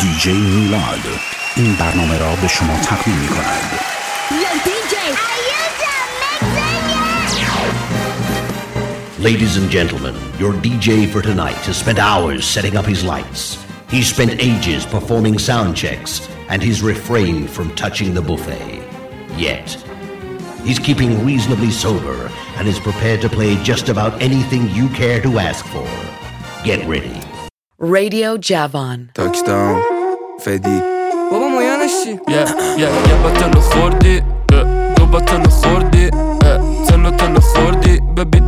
دیجی میلاد این برنامه را به شما تقدیم می کند Ladies and gentlemen, your DJ for tonight has spent hours setting up his lights. He's spent ages performing sound checks, and he's refrained from touching the buffet. Yet, he's keeping reasonably sober and is prepared to play just about anything you care to ask for. Get ready. Radio Javon. Touchdown فدی بابا مایانش چی؟ یه یه یه باتل خوردی اه، دو باتل خوردی اه، تلو تلو خوردی ببی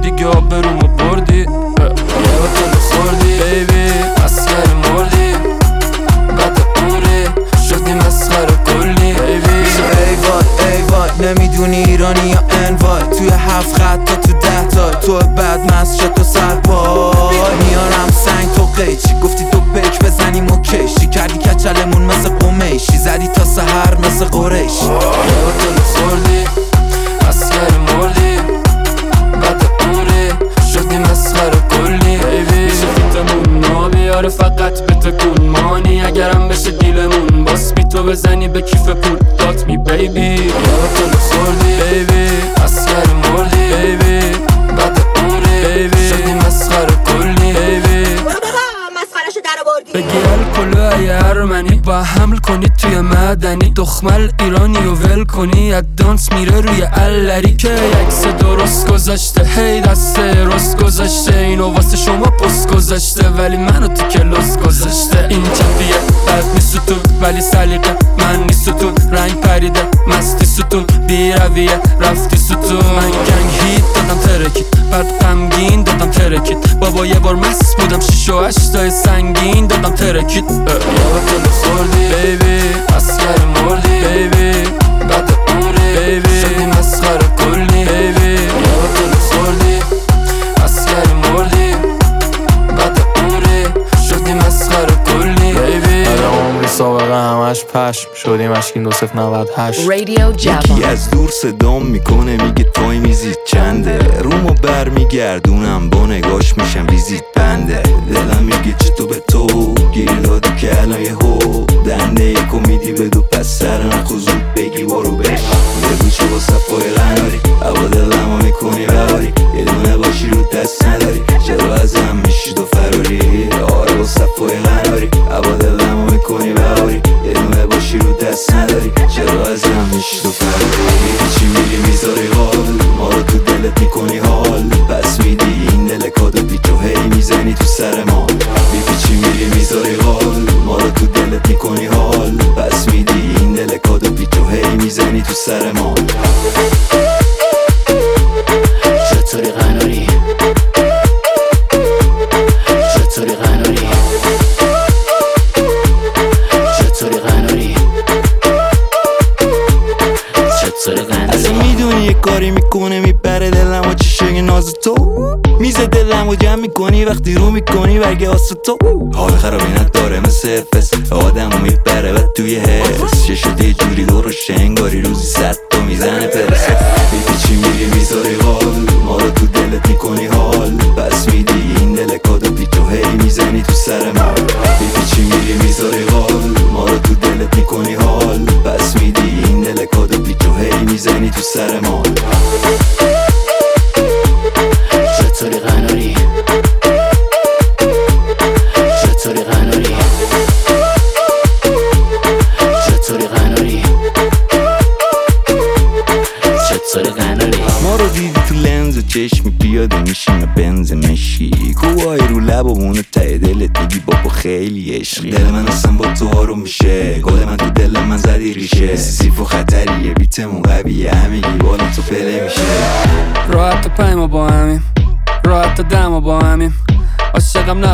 مدنی دخمل ایرانی و ول کنی از دانس میره روی الری که یکس درست گذاشته. هی دست رست گذاشته اینو واسه شما پست گذاشته. ولی منو تو کلاس گذاشته. این چپیه بد می ستون ولی سلیقه. من نی ستون رنگ پریده. مستی ستون بی رویه رفتی ستون. من گنگ هیت دادم ترکید بعد غمگین دادم ترکید بابا یه بار مست بودم شیش و هشتای سنگین دادم ترکید باتل خوردی؟ بیبی پشم شدیم اشکین دو صف نود هشت. Radio یکی. از دور صدام می‌کنه میگه تای میزید چنده. رومو بر میگردونم با نگاش میشم ویزیت بنده. دلم میگه چه تو به تو گیر دادی که الان یه هو. دنده یکو میدی بدو پس سر نخو زود بگی برو بش بگو چه با صفای غناری هوا دلمو می‌کنی بباری یه دونه باشی رو دست نداری چرا ازم میشی تو فراری. آره با صفای غناری هوا دلمو می‌کنی بباری دست نداری چرا ازم میشی تو می‌کنی وقتی رو می‌کنی برگه آس تو حال خرابی نداره مثل فس آدم می‌بره و توی حس چه شده یه جوری درست انگاری روزی صد تو می‌زنه پرس. میپیچی میری می‌ذاری حال. ما رو تو دلت می‌کنی حال. پس میدی این دل کادو بی تو هی می‌زنی تو سر ما میپیچی میری می‌ذاری حال. ما رو تو دلت می‌کنی حال. پس میدی این دل کادو بی تو هی می‌زنی تو سر ما.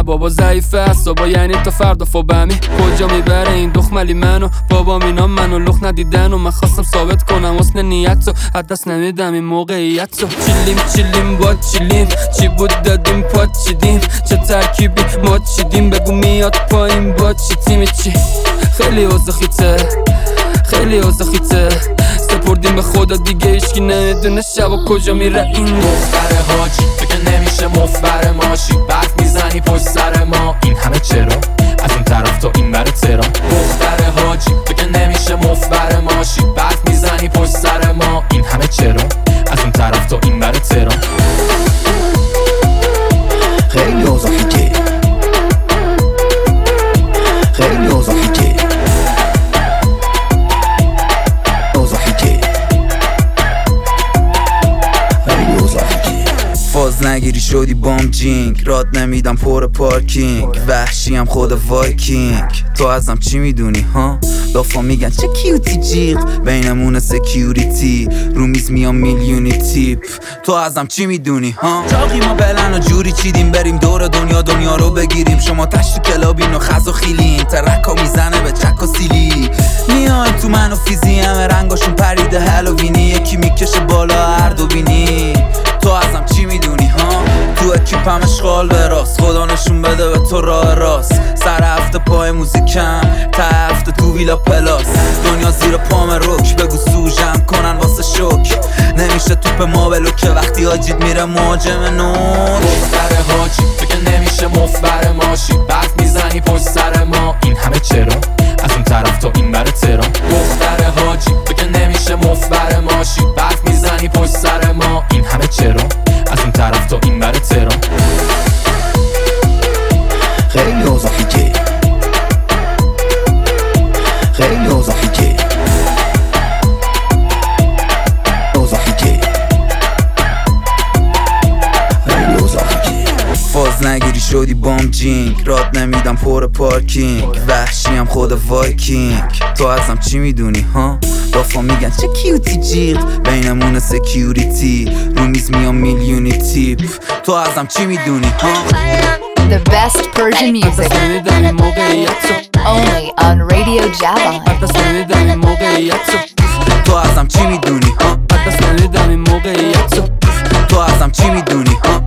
بابا ضعیف اصابا یعنی تا فردا فوبمی کجا می‌بره این دخملی منو؟ بابا اینا منو لخ ندیدن و من خواستم ثابت کنم. حسن نیت رو دست نمیدم این موقعیت رو. چیلیم چیلیم با چیلیم. چی بود دادیم پا چیدیم. چه ترکیبی ما چیدیم؟ بگو میاد پایین با چی؟ تیمی چی؟ خیلی اوضاع خیته خیلی اوضاع خیته سپردیم به خدا دیگه ایشکی نمی‌دونه شب و کجا میره. این می‌زنی پشت سر ما. این همه چرا؟ از اون طرف تو این بر ترا دختر حاجی تو که نمیشه مفبر ماشی بعد می‌زنی پشت سر ما. این همه چرا؟ از اون طرف تو این بر ترا شدی بام جینگ؟ راد نمیدم پر پارکینگ. وحشیم خود وایکینگ. تو ازم چی می‌دونی ها؟ لافا میگن چه کیوتی جیغ؟ بینمون سکیوریتی. رو میز میام میلیونی تیپ. تو ازم چی می‌دونی ها؟ جاقی ما بلن و جوری چیدیم بریم دور دنیا دنیا رو بگیریم. شما تشت کلابین و خز و خیلین ترک می‌زنه به چک و سیلی. میای تو من و فیزی همه رنگاشون پریده هلووینی. یکی می‌کشه بالا هر تو اکیپم اشغال به راست. خدا نشون بده به تو راه راست. سر هفته پای موزیکم تا هفته تو ویلا پلاس. دنیا زیر پام روک بگو سوژم کنن واسه شک. نمیشه توپ ما بلو که وقتی آجید میره مهاجم نوک. دختر حاجی فکر نمیشه مفبر ماشی بعد می‌زنی پشت سر ما. این همه چرا؟ از اون طرف تا این بر تهران. دختر حاجی فکر نمیشه مفبر ماشی بعد می‌زنی پشت سر ما. این همه چرا؟ طرف تا این بر تهران. خیلی اوضاع فیکه خیلی اوضاع فیکه خیلی اوضاع فاز نگیری شدی بام جینگ. راد نمیدم پر پارکینگ. وحشیم خود وایکینگ. تو ازم چی می‌دونی ها؟ لافا میگن چه کیوتی جیغ بینمون سکیوریتی رو میز میام میلیونی تیپ تو ازم چی می‌دونی ها The best Persian music. در این موقعیت رو Only on Radio Java. پس در این موقعیت رو تو ازم چی می‌دونی ها پس در این موقعیت رو تو ازم چی می‌دونی ها پس در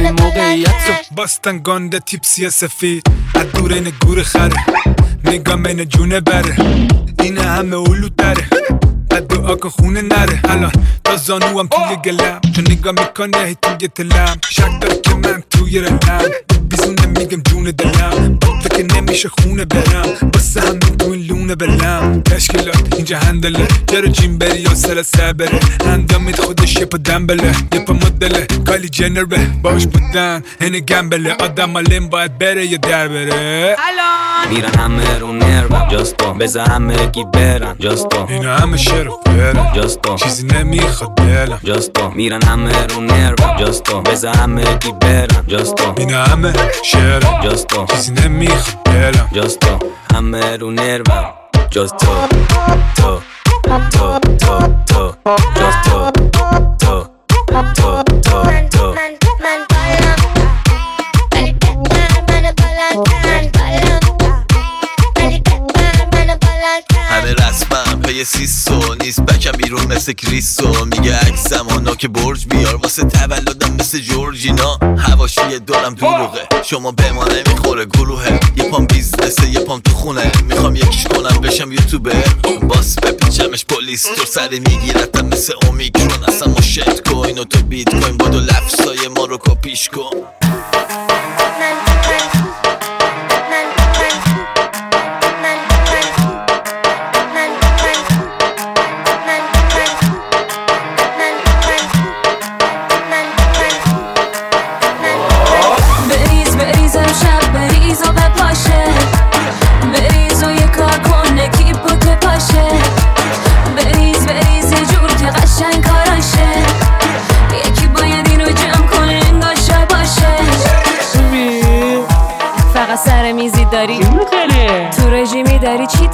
این موقعیت رو باستن گانده تیپسی سفید از دور این گور خره نگام بین جونه بره این همه اولو از دعا که خونه نره الان تا زانوام توی گلم چون نگاه می‌کنه هی توی تلم شک داره که من توی رلم بیزونه میگم جون دلم با که نمیشه خونه برم بسه همین تو این لونه بلم تشکیلات اینجا هندله جرو جیم بری یا سر سبره اندامید خودش یه پا دنبله یه پا مدله کالی جنر به باش بودن هنه گمبله آدم مالین باید بره یا در بره میرن همه رو نروم جاستا بزا همه گی برن جاستا اینا همه شعر و فرن جاستا چیزی نمی‌خواد دلم جاستا میرن همه رو نروم جاستا بزا همه گی برن جاستا اینا همه شعر جاستا چیزی نمی‌خواد دلم جاستا همه رو نروم جاست تو تو تو تو تو جاست تو تو تو تو تو همه رسمم پی سیسو نیست بکم بیرون مثل کریسو. میگه عکسم آنا که برج بیار واسه تولدم مثل جورجینا. هواشی دارم دروغه. شما به ما نمی‌خوره گروهه. یه پام بیزنسه یه پام تو خونه. می‌خوام یکیش کنم بشم یوتیوبر باس بپیچمش پلیس. تو سری میگیرتم مثل اومیکرون. اصلا ما کوین و تو بیت کوین. بادو لفظای ما رو کپیش کن.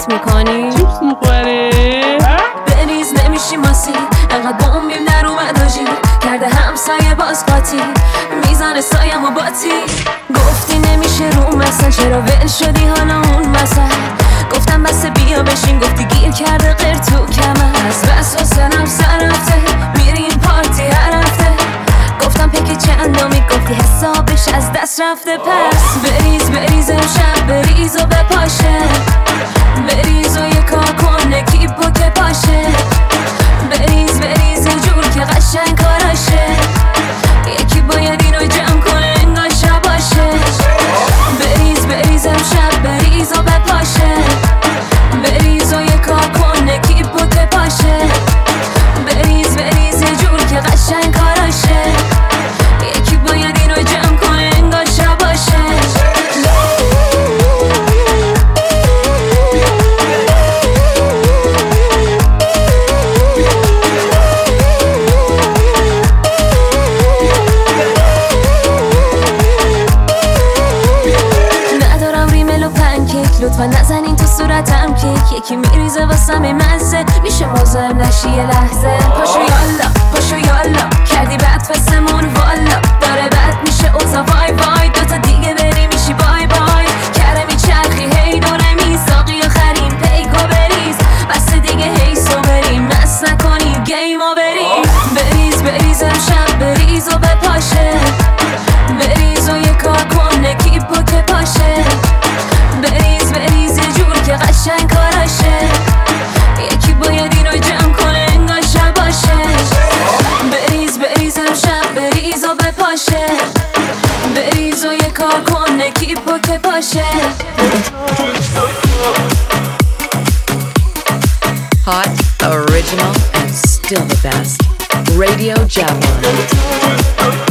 می‌کنی؟ چیپس می‌خوری؟ بریز نمیشی ماسی انقدر بمبیم در اومد آجی. کرده همسایه باز قاطی. میزانه سایم و باتی گفتی نمیشه رو مثل چرا ول شدی حالا اون مثل گفتم بس بیا بشین گفتی گیر کرده غیر تو کمر. از بس و سر رفته. میریم گفتم پک چندمی گفتی حسابش از دست رفته پس بریز بریز امشب بریز و بپاشه. بریز و یه کار کنه کیپ و که پاشه بریز بریز جور که قشنگ کاراشه. یکی باید اینو جمع کنه. مریضه واسم مزه میشه مزاحم نشی یه لحظه. Radio Javelin.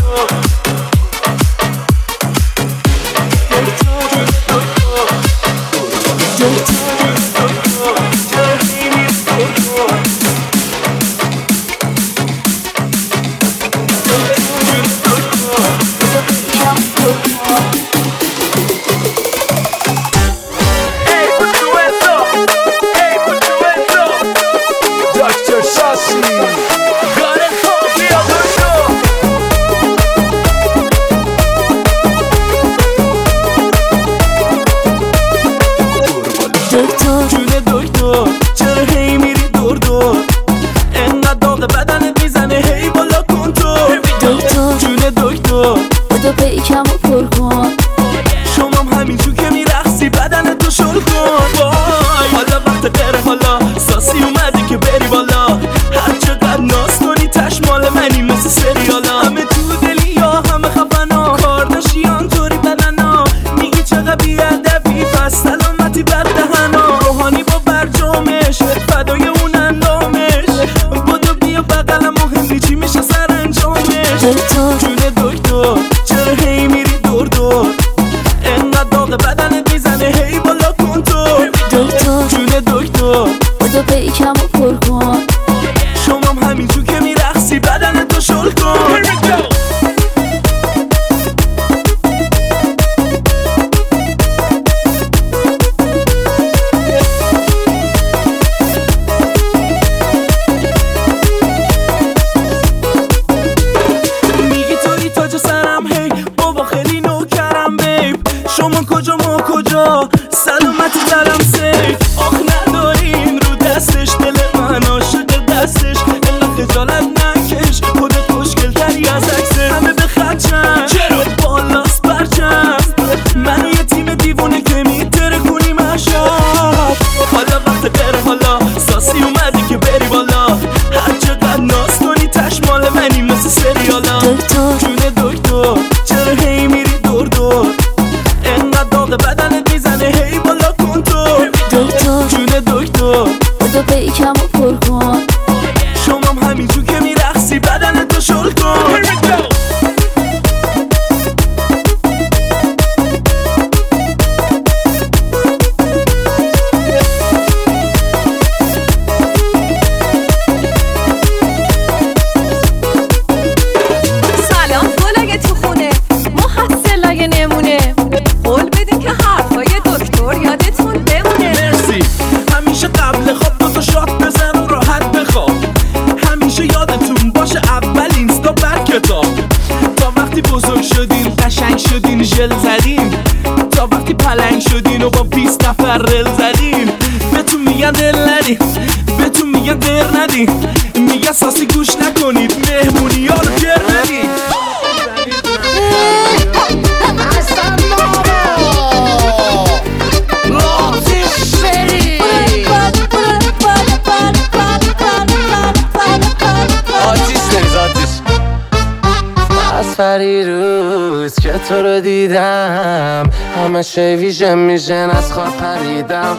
نقشه ویژه میشن از خواب پریدم.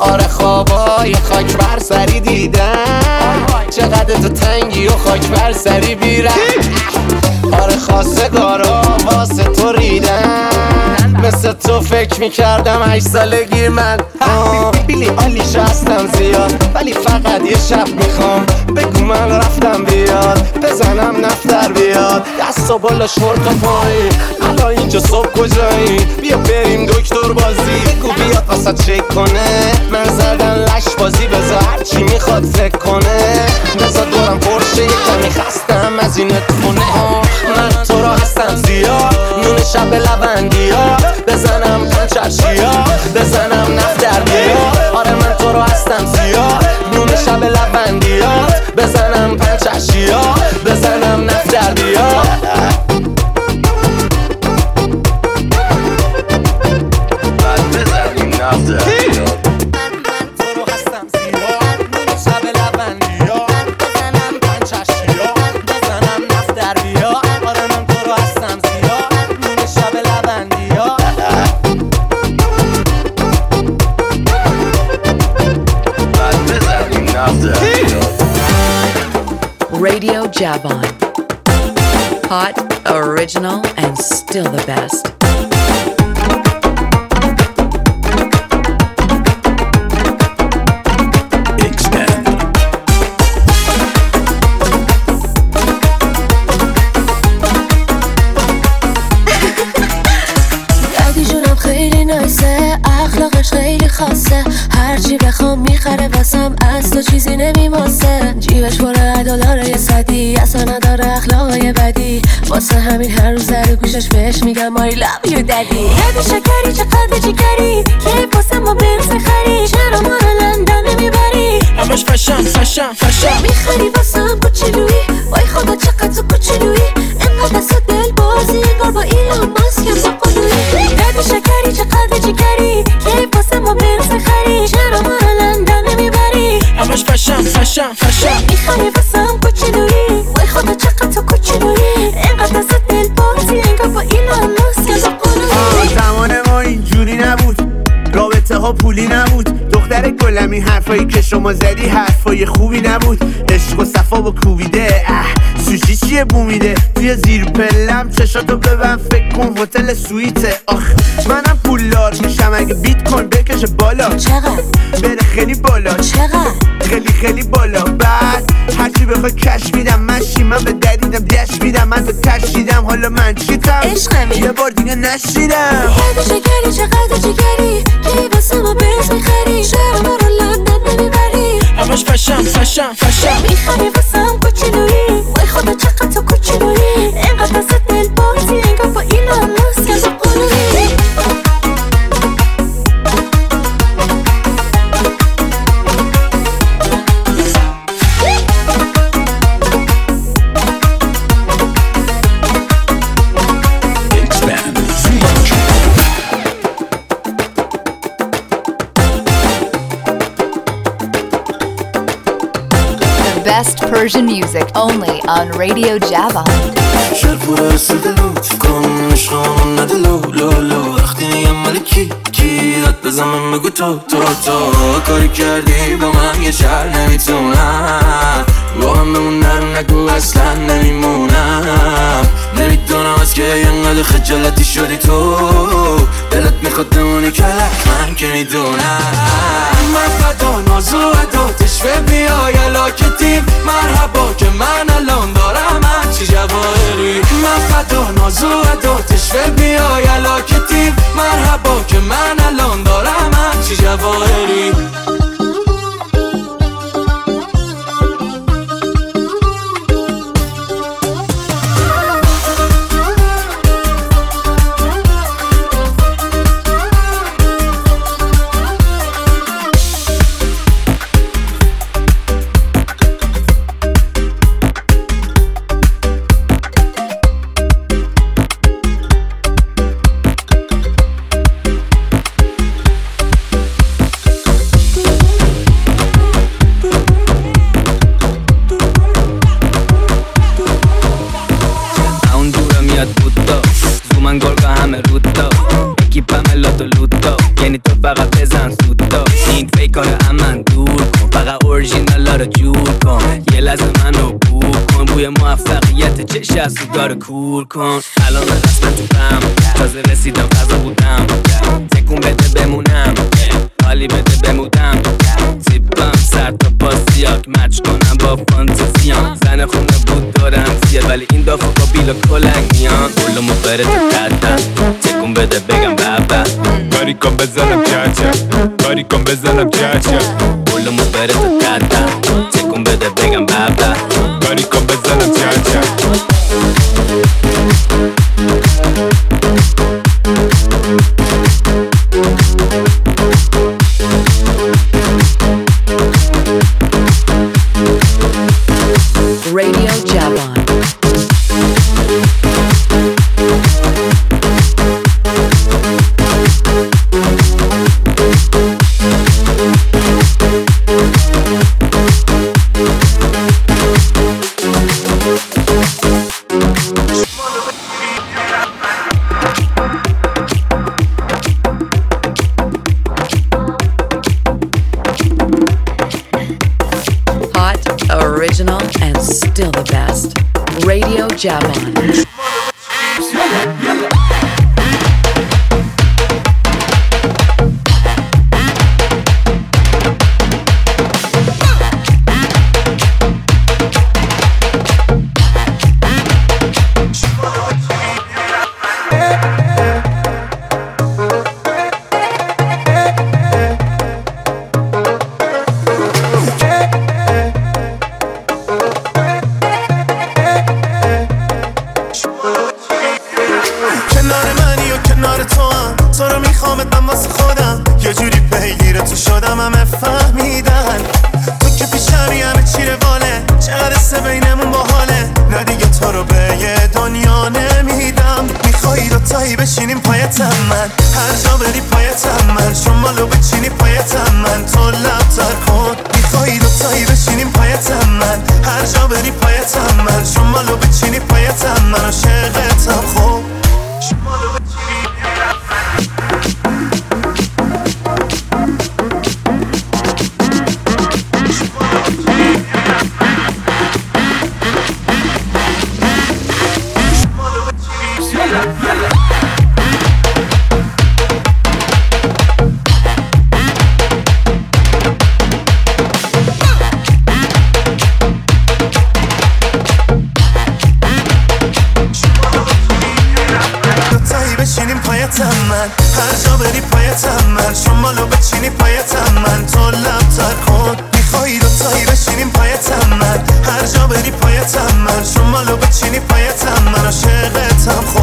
آره خوابای خاک بر سری دیدم. چقدر تو تنگی و خاک بر سری بیرم. آره خواستگارو تو فکر می‌کردم هشت ساله گیر من. بیلی آلیش هستم زیاد ولی فقط یه شب می‌خوام. بگو من رفتم بیاد بزنم نفتر بیاد. دست و بالا شورت و پایی. الان اینجا صبح کجایی؟ بیا بریم دکتر بازی. بگو بیا واسه چک کنه. من زدن لش بازی بذار هرچی می‌خواد فکر کنه. بذار دورم پرشه یکمی خستم از این اتفونه من تو را هستم زیاد. نون شب لبندی ها بزنم پنچرشی ها بزنم نفت در بیا آره من تو را هستم زیاد نون شب لبندی ها. بزنم پنچرشی ها بزنم نفت در بیا Javon. Hot, original, and still the best. اخلاقش خیلی خاصه هرچی بخوام می‌خره واسم از تو چیزی نمیماسه جیبش پر دلار یه صدی اصلا نداره اخلاقای بدی. واسه همین هر روز در گوشش بهش میگم I love you daddy. دادی شکری چقدر جیگری کی واسه ما بنز خری؟ چرا ما رو لندن نمی‌بری؟ همش فشم فشم فشم می‌خری واسم کوچولویی؟ وای خدا چقدر تو کوچولویی؟ انقدر دست دل بازی انگار با ایلان ماسک با قلویی. دادی شکری چقدر جیگری کی واسه ما بنز خری؟ همش فشم فشم فشم می‌خری واسم کوچولویی. وای خدا چقدر تو کوچولویی. انقدر دست دل بازی انگار با با قلویی زمان ما اینجوری نبود. رابطه ها پولی نبود. دختر گلمی حرفایی که شما زدی حرفای خوبی نبود. عشق و صفا با کوبیده اه سوشی چیه بومیده؟ توی زیر پلم چشاتو ببن فکر کن هتل سویته. آخ منم پولدار میشم اگه بیت کوین بکشه بالا. چقدر؟ بره خیلی بالا. چقدر؟ خیلی خیلی بالا. بعد هرچی بخوای کش میدم من شیمم به دریدم دش میدم من تو تشیدم حالا من چیتم عشقمی. یه بار دیگه نشیدم. دادی شکری چقدر جیگری کی واسه ما بنز فشم فشم می‌خوای واسم Persian music only on Radio Java. شر پورا رسیده لطف کن عشقان نده لو لو وقتی میگم مال کی داد بزنم؟ بگو تو تو تو. کاری کردی با من؟ یه شهر نمی‌تونم. با هم بمونم نگو اصلا نمیمونم. نمی‌دونم از که اینقدر خجالتی شدی تو. دلت می‌خواد بمونی کلک من که می‌دونم. من فدا نازو فدا بودا زومن گرگا همه رودا اکیپم لاتو لوتا یعنی تو فقط بزن سوتا این فیکار امن دور کن. فقط اورژینالا رو جور کن. یه لحظه منو بو کن. بوی موفقیت چش از سوگار کور کن. الان دستم تو پم تازه رسیدم فضا بودم. تکون بده بمونم. حالی بده بمودم زیاد مچ کنم با فانتزیان زن خونه بود دارم زیاد ولی این دافا با بیل و کلنگ میان. بلو مفره تو تحتم تکون بده بگم بابا کاری کن بزنم چاچا کاری کن بزنم چاچا بلو مفره تو تحتم من. هر جا بری پایتم من. شمالو بچینی پایتم من. تو لب تر کن. میخوایی دوتایی بشینیم پایتم من. هر جا بری پایتم من. شمالو بچینی پایتم من. عاشقتم.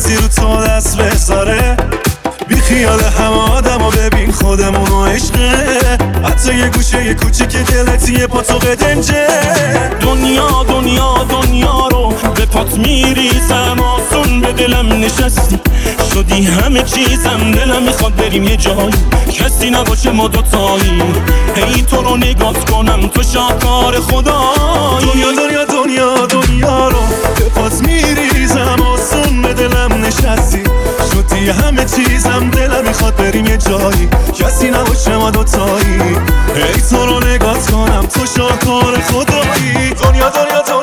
کسی رو تو دست بذاره بی خیال همه آدم و ببین خودمون و عشقه. حتی یه گوشه یه کوچیک دلتی یه پا تو قدنجه دنیا دنیا دنیا رو به پات میریزم آسون به دلم نشستی. شدی همه چیزم دلم می‌خواد بریم یه جایی. کسی نباشه ما دوتایی. هی تو رو نگات کنم تو شاکار خدا دنیا دنیا دنیا دنیا رو به پات میریزم آسون به دلم نشستی. شدی همه چیزم دلم می‌خواد بریم یه جایی. کسی نباشه ما دوتایی. ای تو رو نگات کنم تو شاکار خدایی. دنیا دنیا دنیا دنیا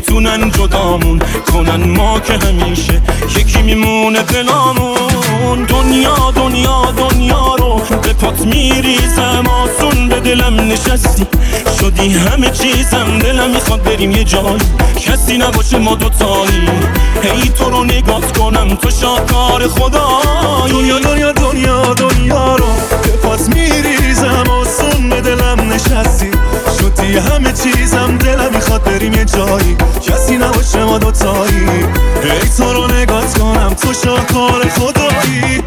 نمی‌تونن جدامون کنن ما که همیشه یکی میمونه دلامون. دنیا دنیا دنیا رو به پات میریزم. آسون به دلم نشستی. شدی همه چیزم. دلم می‌خواد بریم یه جایی. کسی نباشه ما دوتایی. هی تو رو نگات کنم. تو شاکار خدا دنیا دنیا دنیا دنیا رو به پات میریزم. آسون به دلم نشستی. شدی همه چیزم دلم می‌خواد بریم یه جایی. کسی نباشه ما دوتایی. ای تو رو نگات کنم تو شاکار خدایی.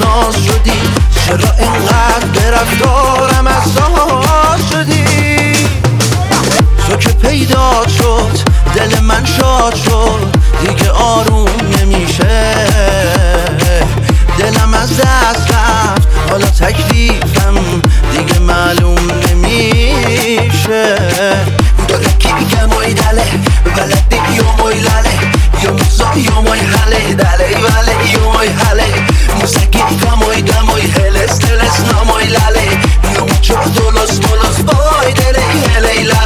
ناز شدی. چرا اینقدر به رفتارم از شدی؟ تو که پیدا شد دل من شاد شد دیگه آروم نمیشه. دلم از دست رفت حالا تکلیفم دیگه معلوم نمیشه. داره کی میگم اوی دله؟ بلد موی اوی So yo voy jale, dale y vale, yo voy jale. Musaki, kamo y damo y heles, teles, namo y lale. No mucho, todos, todos, voy, dele y hele y lale.